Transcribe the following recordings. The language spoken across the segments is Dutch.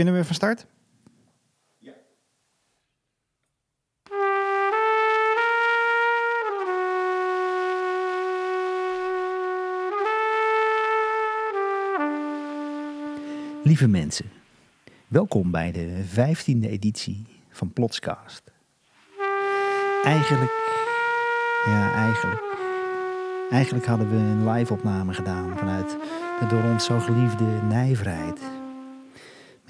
Kunnen we van start? Lieve mensen, welkom bij de vijftiende editie van Plotscast. Eigenlijk, ja eigenlijk, eigenlijk hadden we een live-opname gedaan vanuit de door ons zo geliefde nijverheid.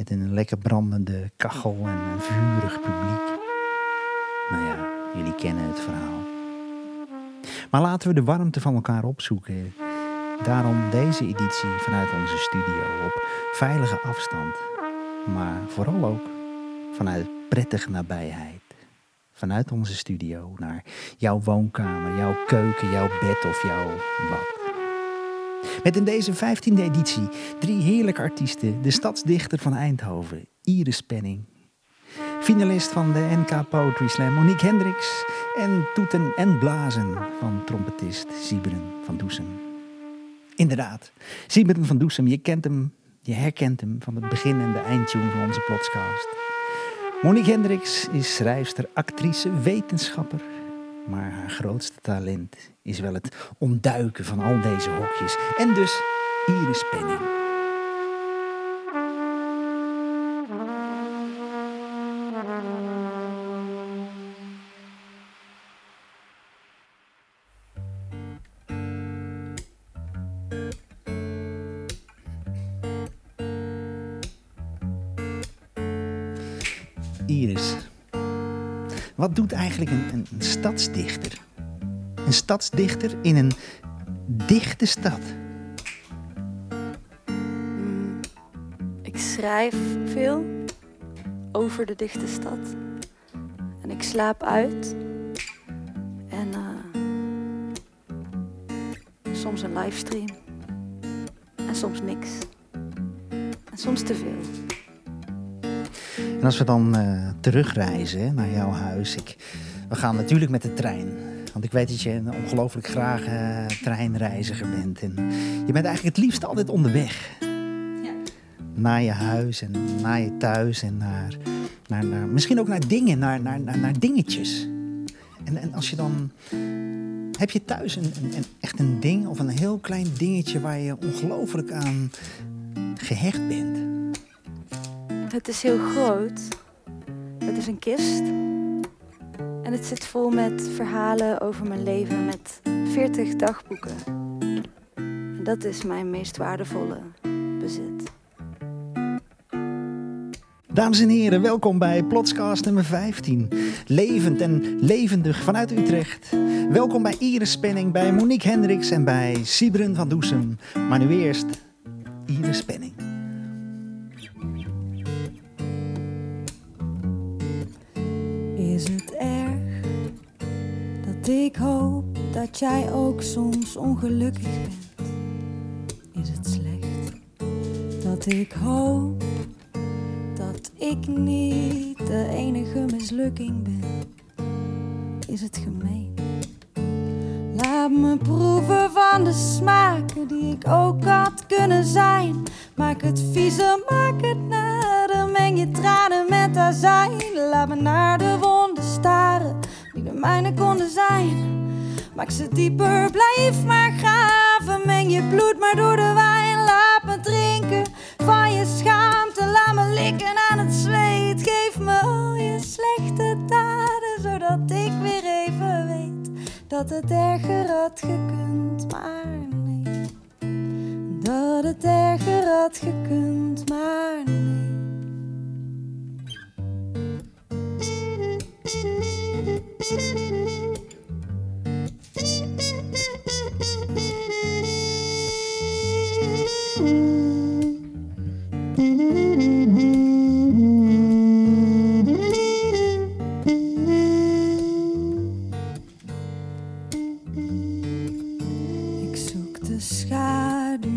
Met een lekker brandende kachel en een vurig publiek. Nou ja, jullie kennen het verhaal. Maar laten we de warmte van elkaar opzoeken. Daarom deze editie vanuit onze studio op veilige afstand. Maar vooral ook vanuit prettige nabijheid. Vanuit onze studio naar jouw woonkamer, jouw keuken, jouw bed of jouw bad. Met in deze 15e editie drie heerlijke artiesten. De stadsdichter van Eindhoven, Iris Penning. Finalist van de NK Poetry Slam, Monique Hendricks. En toeten en blazen van trompetist Siebren van Doesem. Inderdaad, Siebren van Doesem, je kent hem, je herkent hem van het begin en de eindtune van onze podcast. Monique Hendricks is schrijfster, actrice, wetenschapper. Maar haar grootste talent is wel het ontduiken van al deze hokjes. En dus Iris Penning. Iris, wat doet eigenlijk een, een, een stadsdichter? Een stadsdichter in een dichte stad. Mm, Ik schrijf veel over de dichte stad. En ik slaap uit. En eh, soms een livestream. En soms niks. En soms te veel. En als we dan eh, terugreizen naar jouw huis. Ik, we gaan natuurlijk met de trein. Want ik weet dat je een ongelooflijk graag eh, treinreiziger bent. En je bent eigenlijk het liefst altijd onderweg. Ja. Naar je huis en naar je thuis en naar, naar, naar misschien ook naar dingen, naar, naar, naar, naar dingetjes. En, en als je dan. Heb je thuis een, een, een- echt een ding of een heel klein dingetje waar je ongelooflijk aan gehecht bent? Het is heel groot. Het is een kist. En het zit vol met verhalen over mijn leven met 40 dagboeken. En dat is mijn meest waardevolle bezit. Dames en heren, welkom bij Plotscast nummer 15. Levend en levendig vanuit Utrecht. Welkom bij Iris Penning, bij Monique Hendricks en bij Siebren van Doesem. Maar nu eerst Iris Penning. Is het dat ik hoop dat jij ook soms ongelukkig bent? Is het slecht dat ik hoop dat ik niet de enige mislukking ben? Is het gemeen? Laat me proeven van de smaken die ik ook had kunnen zijn. Maak het viezer, maak het nader. Meng je tranen met azijn. Laat me naar de wonden staren mijne konden zijn. Maak ze dieper, blijf maar graven. Meng je bloed maar door de wijn. Laat me drinken van je schaamte. Laat me likken aan het zweet. Geef me al je slechte daden, zodat ik weer even weet dat het erger had gekund, maar nee. Dat het erger had gekund, maar nee. De schaduw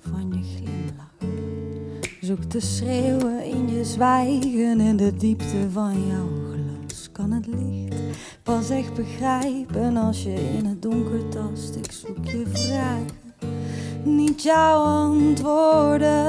van je glimlach. Zoek de schreeuwen in je zwijgen en de diepte van jouw echt begrijpen als je in het donker tast. Ik zoek je vragen, niet jouw antwoorden.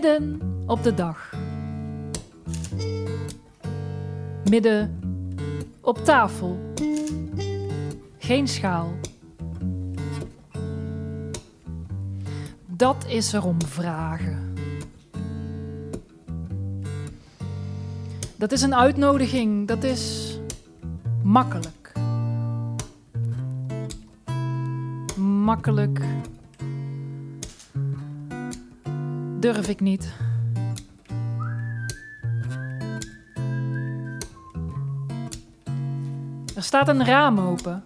Midden op de dag. Midden op tafel. Geen schaal. Dat is er om vragen. Dat is een uitnodiging. Dat is makkelijk. Makkelijk. Durf ik niet. Er staat een raam open.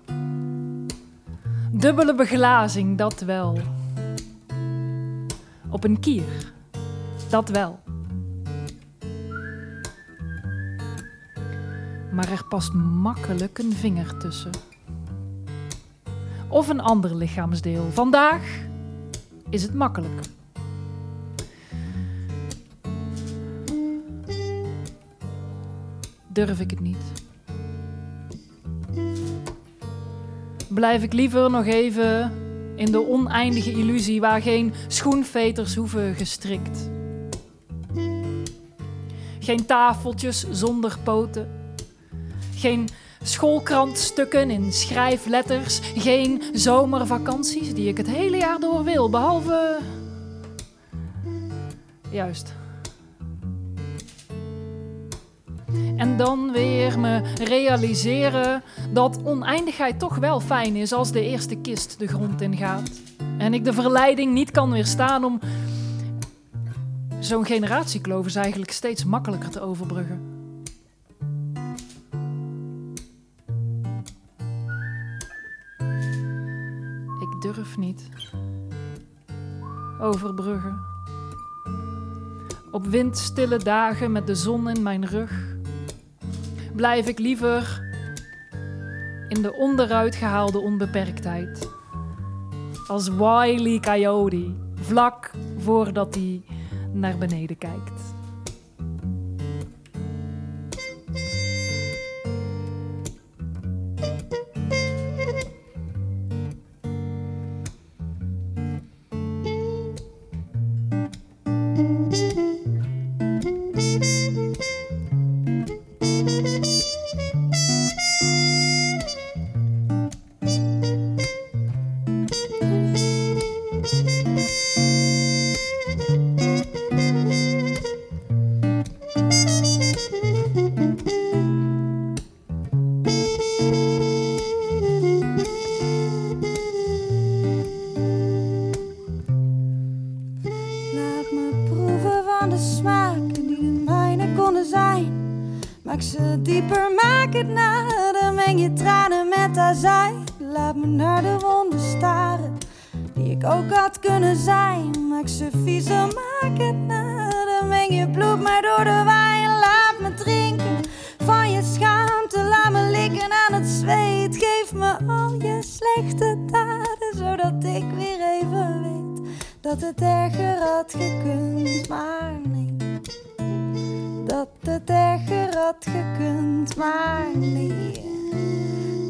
Dubbele beglazing, dat wel. Op een kier, dat wel. Maar er past makkelijk een vinger tussen. Of een ander lichaamsdeel. Vandaag is het makkelijk. Durf ik het niet. Blijf ik liever nog even in de oneindige illusie waar geen schoenveters hoeven gestrikt. Geen tafeltjes zonder poten. Geen schoolkrantstukken in schrijfletters. Geen zomervakanties die ik het hele jaar door wil, behalve. Juist. En dan weer me realiseren dat oneindigheid toch wel fijn is als de eerste kist de grond ingaat. En ik de verleiding niet kan weerstaan om zo'n generatiekloof is eigenlijk steeds makkelijker te overbruggen. Ik durf niet. Overbruggen. Op windstille dagen met de zon in mijn rug blijf ik liever in de onderuit gehaalde onbeperktheid. Als Wile E. Coyote, vlak voordat hij naar beneden kijkt.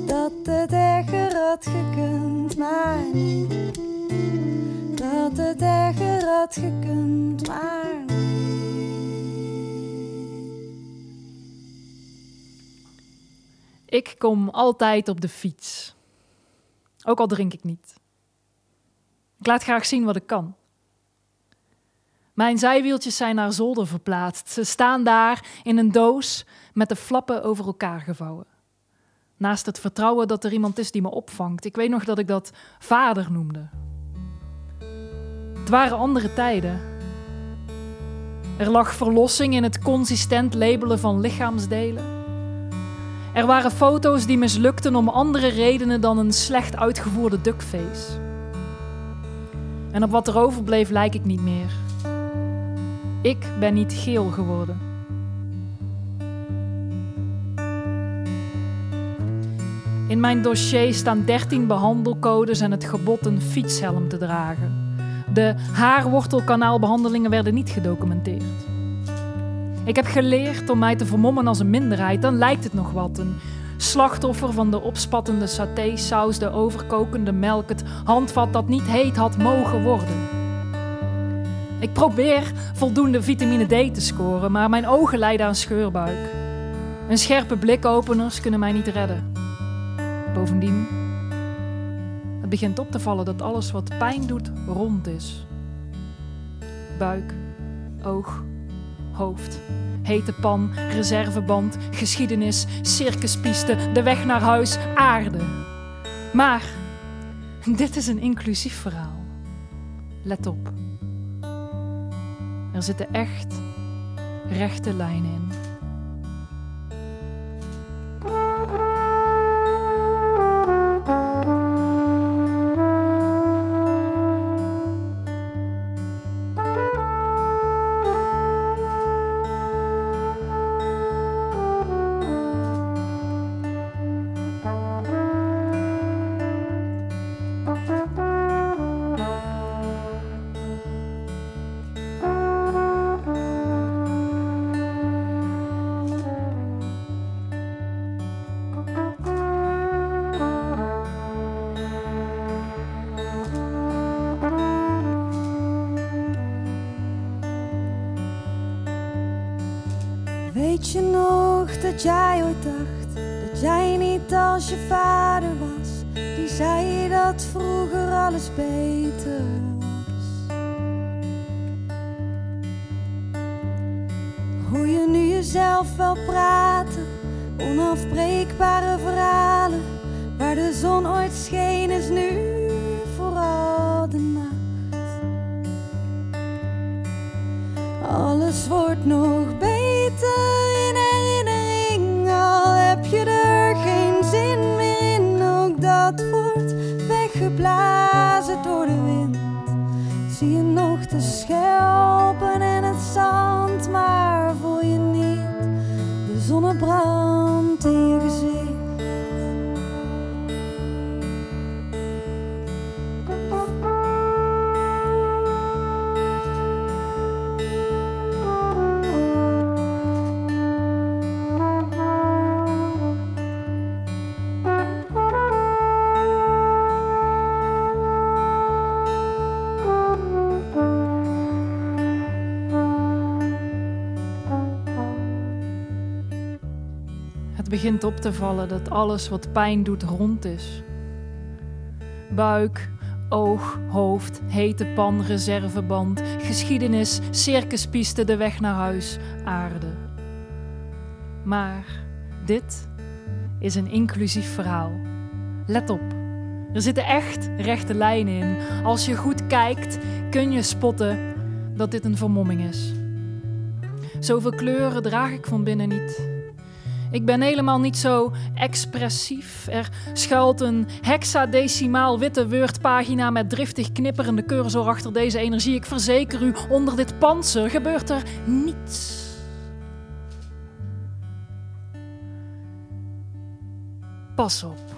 Dat het erger had gekund, maar nee. Dat het erger had gekund, maar nee. Ik kom altijd op de fiets. Ook al drink ik niet. Ik laat graag zien wat ik kan. Mijn zijwieltjes zijn naar zolder verplaatst. Ze staan daar in een doos met de flappen over elkaar gevouwen. Naast het vertrouwen dat er iemand is die me opvangt. Ik weet nog dat ik dat vader noemde. Het waren andere tijden. Er lag verlossing in het consistent labelen van lichaamsdelen. Er waren foto's die mislukten om andere redenen dan een slecht uitgevoerde duckface. En op wat er overbleef lijk ik niet meer. Ik ben niet geel geworden. In mijn dossier staan 13 behandelcodes en het gebod een fietshelm te dragen. De haarwortelkanaalbehandelingen werden niet gedocumenteerd. Ik heb geleerd om mij te vermommen als een minderheid, dan lijkt het nog wat. Een Slachtoffer van de opspattende satésaus, de overkokende melk, het handvat dat niet heet had mogen worden. Ik probeer voldoende vitamine D te scoren, maar mijn ogen lijden aan scheurbuik. En scherpe blikopeners kunnen mij niet redden. Bovendien, het begint op te vallen dat alles wat pijn doet rond is. Buik, oog, hoofd, hete pan, reserveband, geschiedenis, circuspiste, de weg naar huis, aarde. Maar dit is een inclusief verhaal. Let op. Er zitten echt rechte lijnen in. Weet je nog dat jij ooit dacht dat jij niet als je vader was? Die zei dat vroeger alles beter was. Hoor je nu jezelf wel praten? Onafbreekbare verhalen. Waar de zon ooit scheen is nu vooral de nacht. Alles wordt nog beter weggeblazen door de wind. Zie je nog de schelpen en het zand, maar voel je niet de zonnebrand in je begint op te vallen dat alles wat pijn doet rond is. Buik, oog, hoofd, hete pan, reserveband, geschiedenis, circuspiste, de weg naar huis, aarde. Maar dit is een inclusief verhaal. Let op, er zitten echt rechte lijnen in. Als je goed kijkt, kun je spotten dat dit een vermomming is. Zoveel kleuren draag ik van binnen niet. Ik ben helemaal niet zo expressief. Er schuilt een hexadecimaal witte Word-pagina met driftig knipperende cursor achter deze energie. Ik verzeker u, onder dit panzer gebeurt er niets. Pas op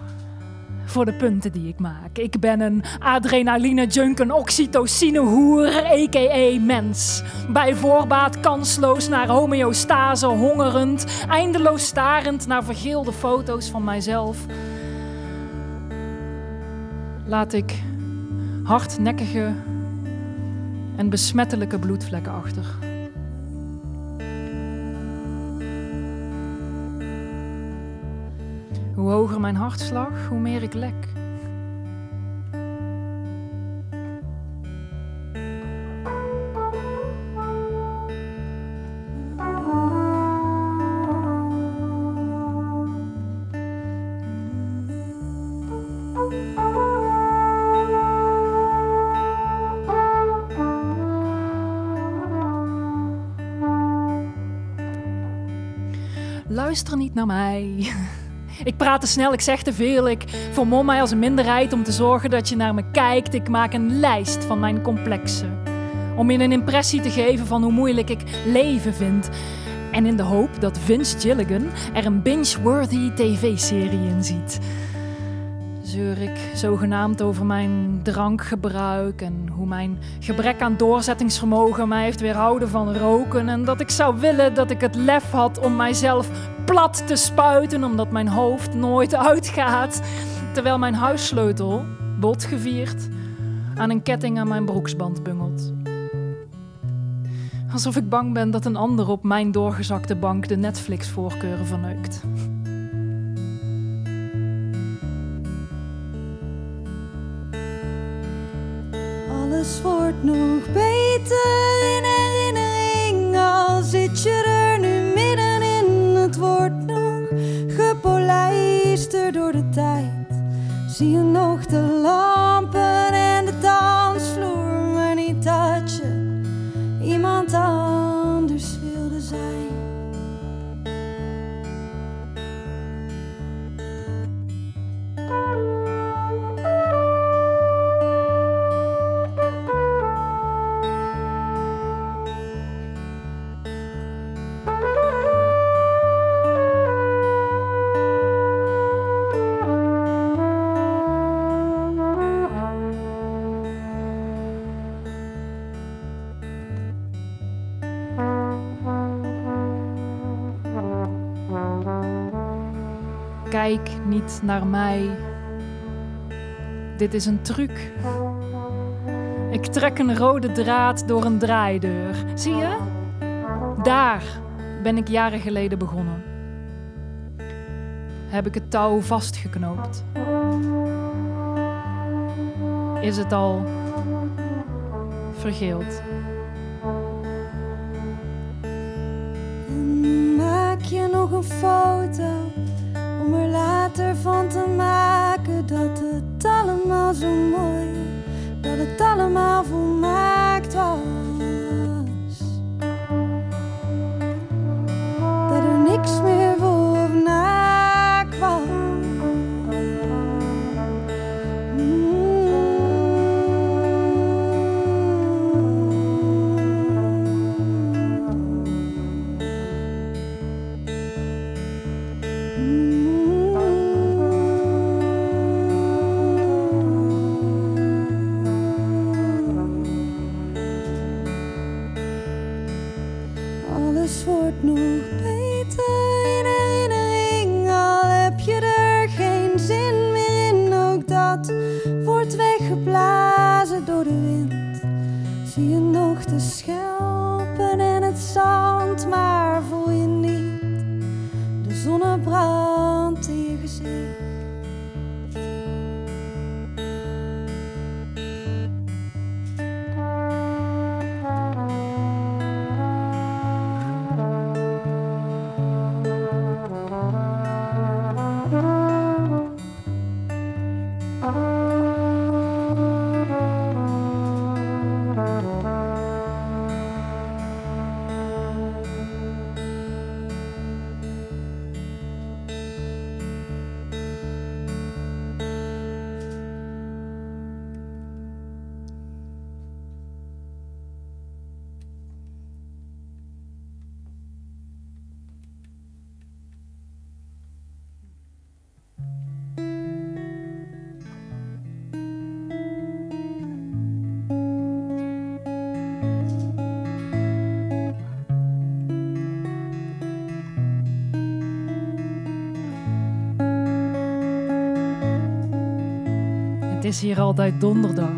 voor de punten die ik maak. Ik ben een adrenaline junk, een oxytocine hoer, a.k.a. mens. Bij voorbaat kansloos naar homeostase, hongerend, eindeloos starend naar vergeelde foto's van mijzelf. Laat ik hardnekkige en besmettelijke bloedvlekken achter. Hoe hoger mijn hartslag, hoe meer ik lek. Luister niet naar mij. Ik praat te snel, ik zeg te veel. Ik vermom mij als een minderheid om te zorgen dat je naar me kijkt. Ik maak een lijst van mijn complexen. Om je een impressie te geven van hoe moeilijk ik leven vind. En in de hoop dat Vince Gilligan er een binge-worthy tv-serie in ziet. Zeur ik zogenaamd over mijn drankgebruik en hoe mijn gebrek aan doorzettingsvermogen mij heeft weerhouden van roken en dat ik zou willen dat ik het lef had om mijzelf plat te spuiten omdat mijn hoofd nooit uitgaat, terwijl mijn huissleutel, botgevierd, aan een ketting aan mijn broeksband bungelt. Alsof ik bang ben dat een ander op mijn doorgezakte bank de Netflix-voorkeuren verneukt. Alles wordt nog beter in herinnering. Al zit je er nu middenin. Het wordt nog gepolijster door de tijd. Zie je nog de lampen en de dansvloer, maar niet dat je iemand anders Kijk niet naar mij. Dit is een truc. Ik trek een rode draad door een draaideur. Zie je? Daar ben ik jaren geleden begonnen. Heb ik het touw vastgeknoopt. Is het al vergeeld? Maak je nog een foto om er later van te maken dat het allemaal zo mooi, dat het allemaal volmaakt was. Zie is hier altijd donderdag.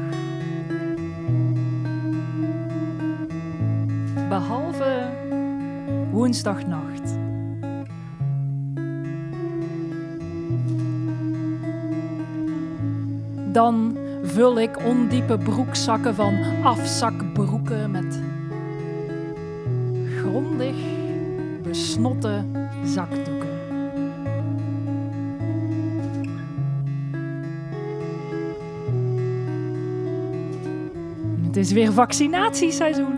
Behalve woensdagnacht. Dan vul ik ondiepe broekzakken van afzakbroeken met grondig besnotte is weer vaccinatieseizoen.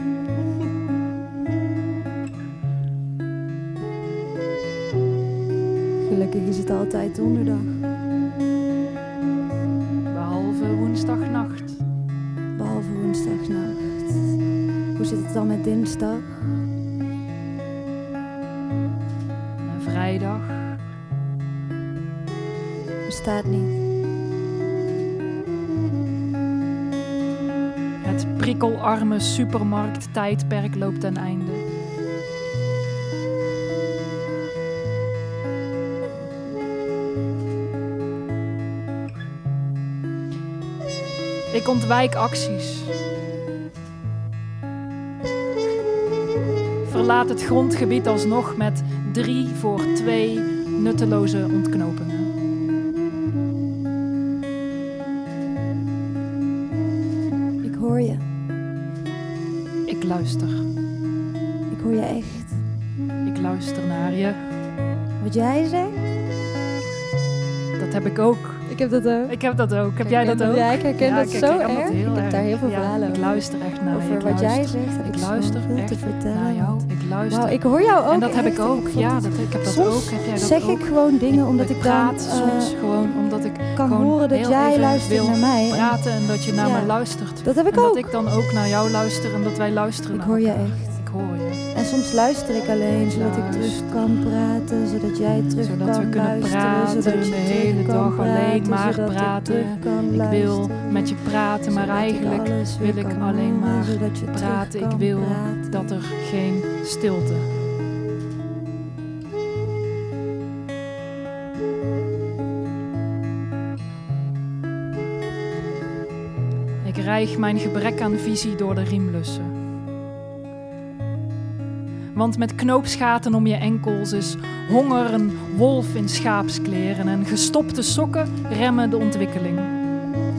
Gelukkig is het altijd donderdag, Behalve woensdagnacht. behalve woensdagnacht. Hoe zit het dan met dinsdag? En vrijdag. Bestaat niet. Prikkelarme supermarkttijdperk loopt ten einde. Ik ontwijk acties. Verlaat het grondgebied alsnog met drie voor twee nutteloze ontknopingen. Luister. Ik hoor je echt. Ik luister naar je. Wat jij zegt? Dat heb ik ook. Ik heb dat ook. Ik heb dat ook. Heb Ik jij dat ook? Ja, ik herken Ja, dat ik zo herken erg. ik heb daar heel veel Ja, verhalen Ik over. luister echt naar je. Over Ik wat jij zegt Ik ik luister zoveel te echt vertellen. naar jou. Ik luister. Wauw, ik hoor jou ook en dat heb echt. ik ook. Ja, dat, ik heb dat soms ook. Heb jij dat zeg ook? ik gewoon dingen omdat ik, praat eh, soms gewoon omdat ik kan horen dat jij luistert naar mij. En praten en dat je naar Ja. me luistert. Dat heb ik en ook. dat ik dan ook naar jou luister en dat wij luisteren Ik hoor je echt. Ik hoor je. En soms luister ik alleen, zodat ik terug Luister. kan praten, zodat jij terug Zodat kan we kunnen luisteren, praten zodat je de terug hele dag alleen maar praten. terug Ik wil met je praten, maar eigenlijk wil ik alleen maar terug praten. Ik wil dat er geen stilte. Ik rijg mijn gebrek aan visie door de riemlussen. Want met knoopsgaten om je enkels is honger een wolf in schaapskleren en gestopte sokken remmen de ontwikkeling.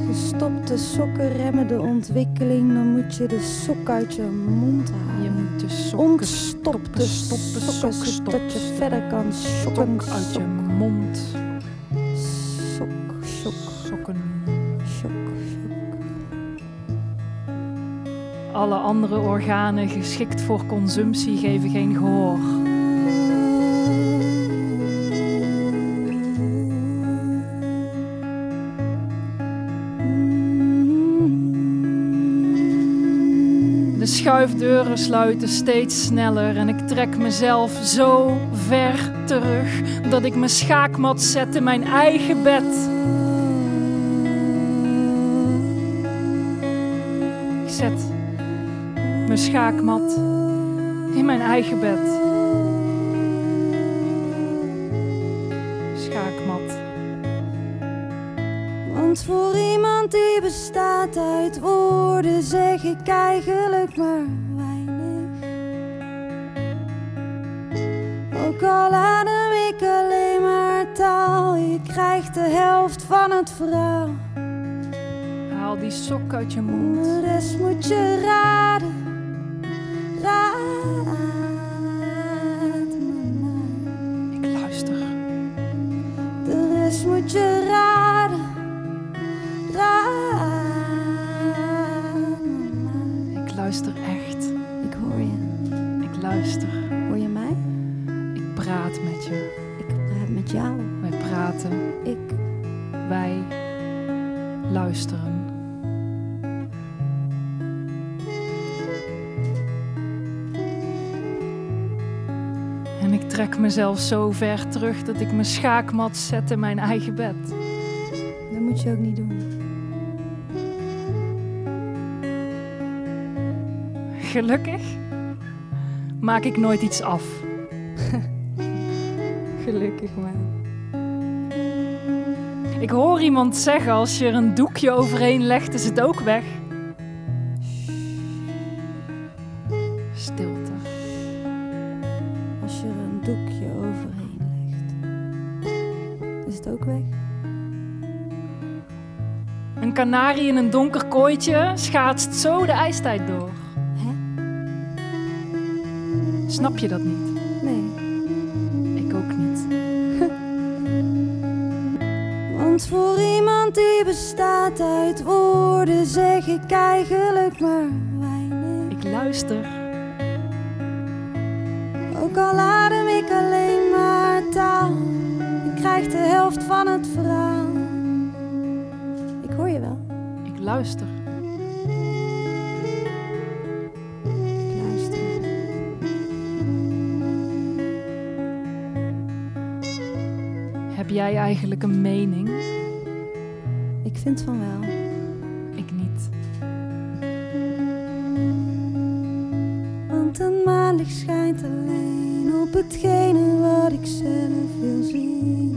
Gestopte sokken remmen de ontwikkeling, dan moet je de sok uit je mond halen. Je moet de sokken Ontstopte stoppen, sokken, sokken, zodat je stoppen. verder kan sokken. uit je mond. Alle andere organen geschikt voor consumptie geven geen gehoor. De schuifdeuren sluiten steeds sneller en ik trek mezelf zo ver terug dat ik mijn schaakmat zet in mijn eigen bed. Mijn schaakmat in mijn eigen bed. Schaakmat. Want voor iemand die bestaat uit woorden zeg ik eigenlijk maar weinig. Ook al adem ik alleen maar taal, je krijgt de helft van het verhaal. Haal die sok uit je mond. De rest moet je raden, raden mezelf zo ver terug dat ik mijn schaakmat zet in mijn eigen bed. Dat moet je ook niet doen. Gelukkig maak ik nooit iets af. Gelukkig maar. Ik hoor iemand zeggen: als je er een doekje overheen legt, is het ook weg. Kanarie in een donker kooitje schaatst zo de ijstijd door. Hè? Snap je dat niet? Nee. Ik ook niet. Want voor iemand die bestaat uit woorden zeg ik eigenlijk maar weinig. Ik luister. Ook al adem ik alleen maar taal, je krijgt de helft van het verhaal. luister. Luister. Heb jij eigenlijk een mening? Ik vind van wel. Ik niet. Want een maanlicht schijnt alleen op hetgene wat ik zelf wil zien.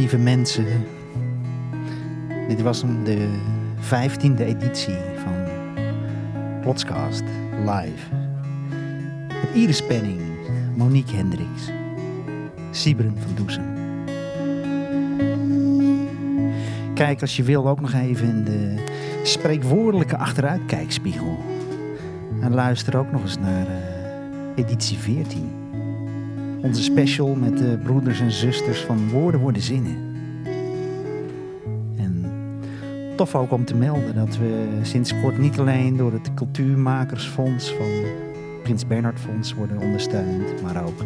Lieve mensen, dit was hem de vijftiende editie van Podcast Live. Met Iris Penning, Monique Hendricks, Siebren van Doesem. Kijk als je wil ook nog even in de spreekwoordelijke achteruitkijkspiegel. En luister ook nog eens naar eh, editie 14. Onze special met de broeders en zusters van Woorden worden zinnen. En tof ook om te melden dat we sinds kort niet alleen door het Cultuurmakersfonds van Prins Bernhard Fonds worden ondersteund, maar ook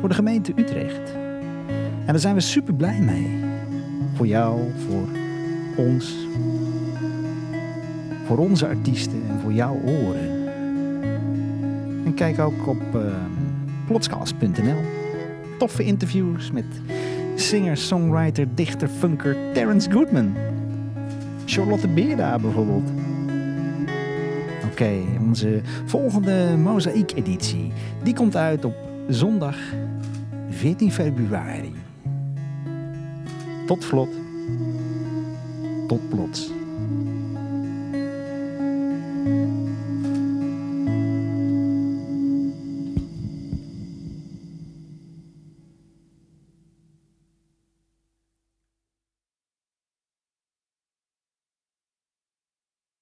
door de gemeente Utrecht. En daar zijn we super blij mee. Voor jou, voor ons, voor onze artiesten en voor jouw oren. En kijk ook op uh, plotscast.nl. Toffe interviews met singer, songwriter, dichter, funker Terence Goodman. Charlotte Beerda bijvoorbeeld. Oké, onze volgende Mozaïek-editie. Die komt uit op zondag 14 februari. Tot vlot. Tot plots.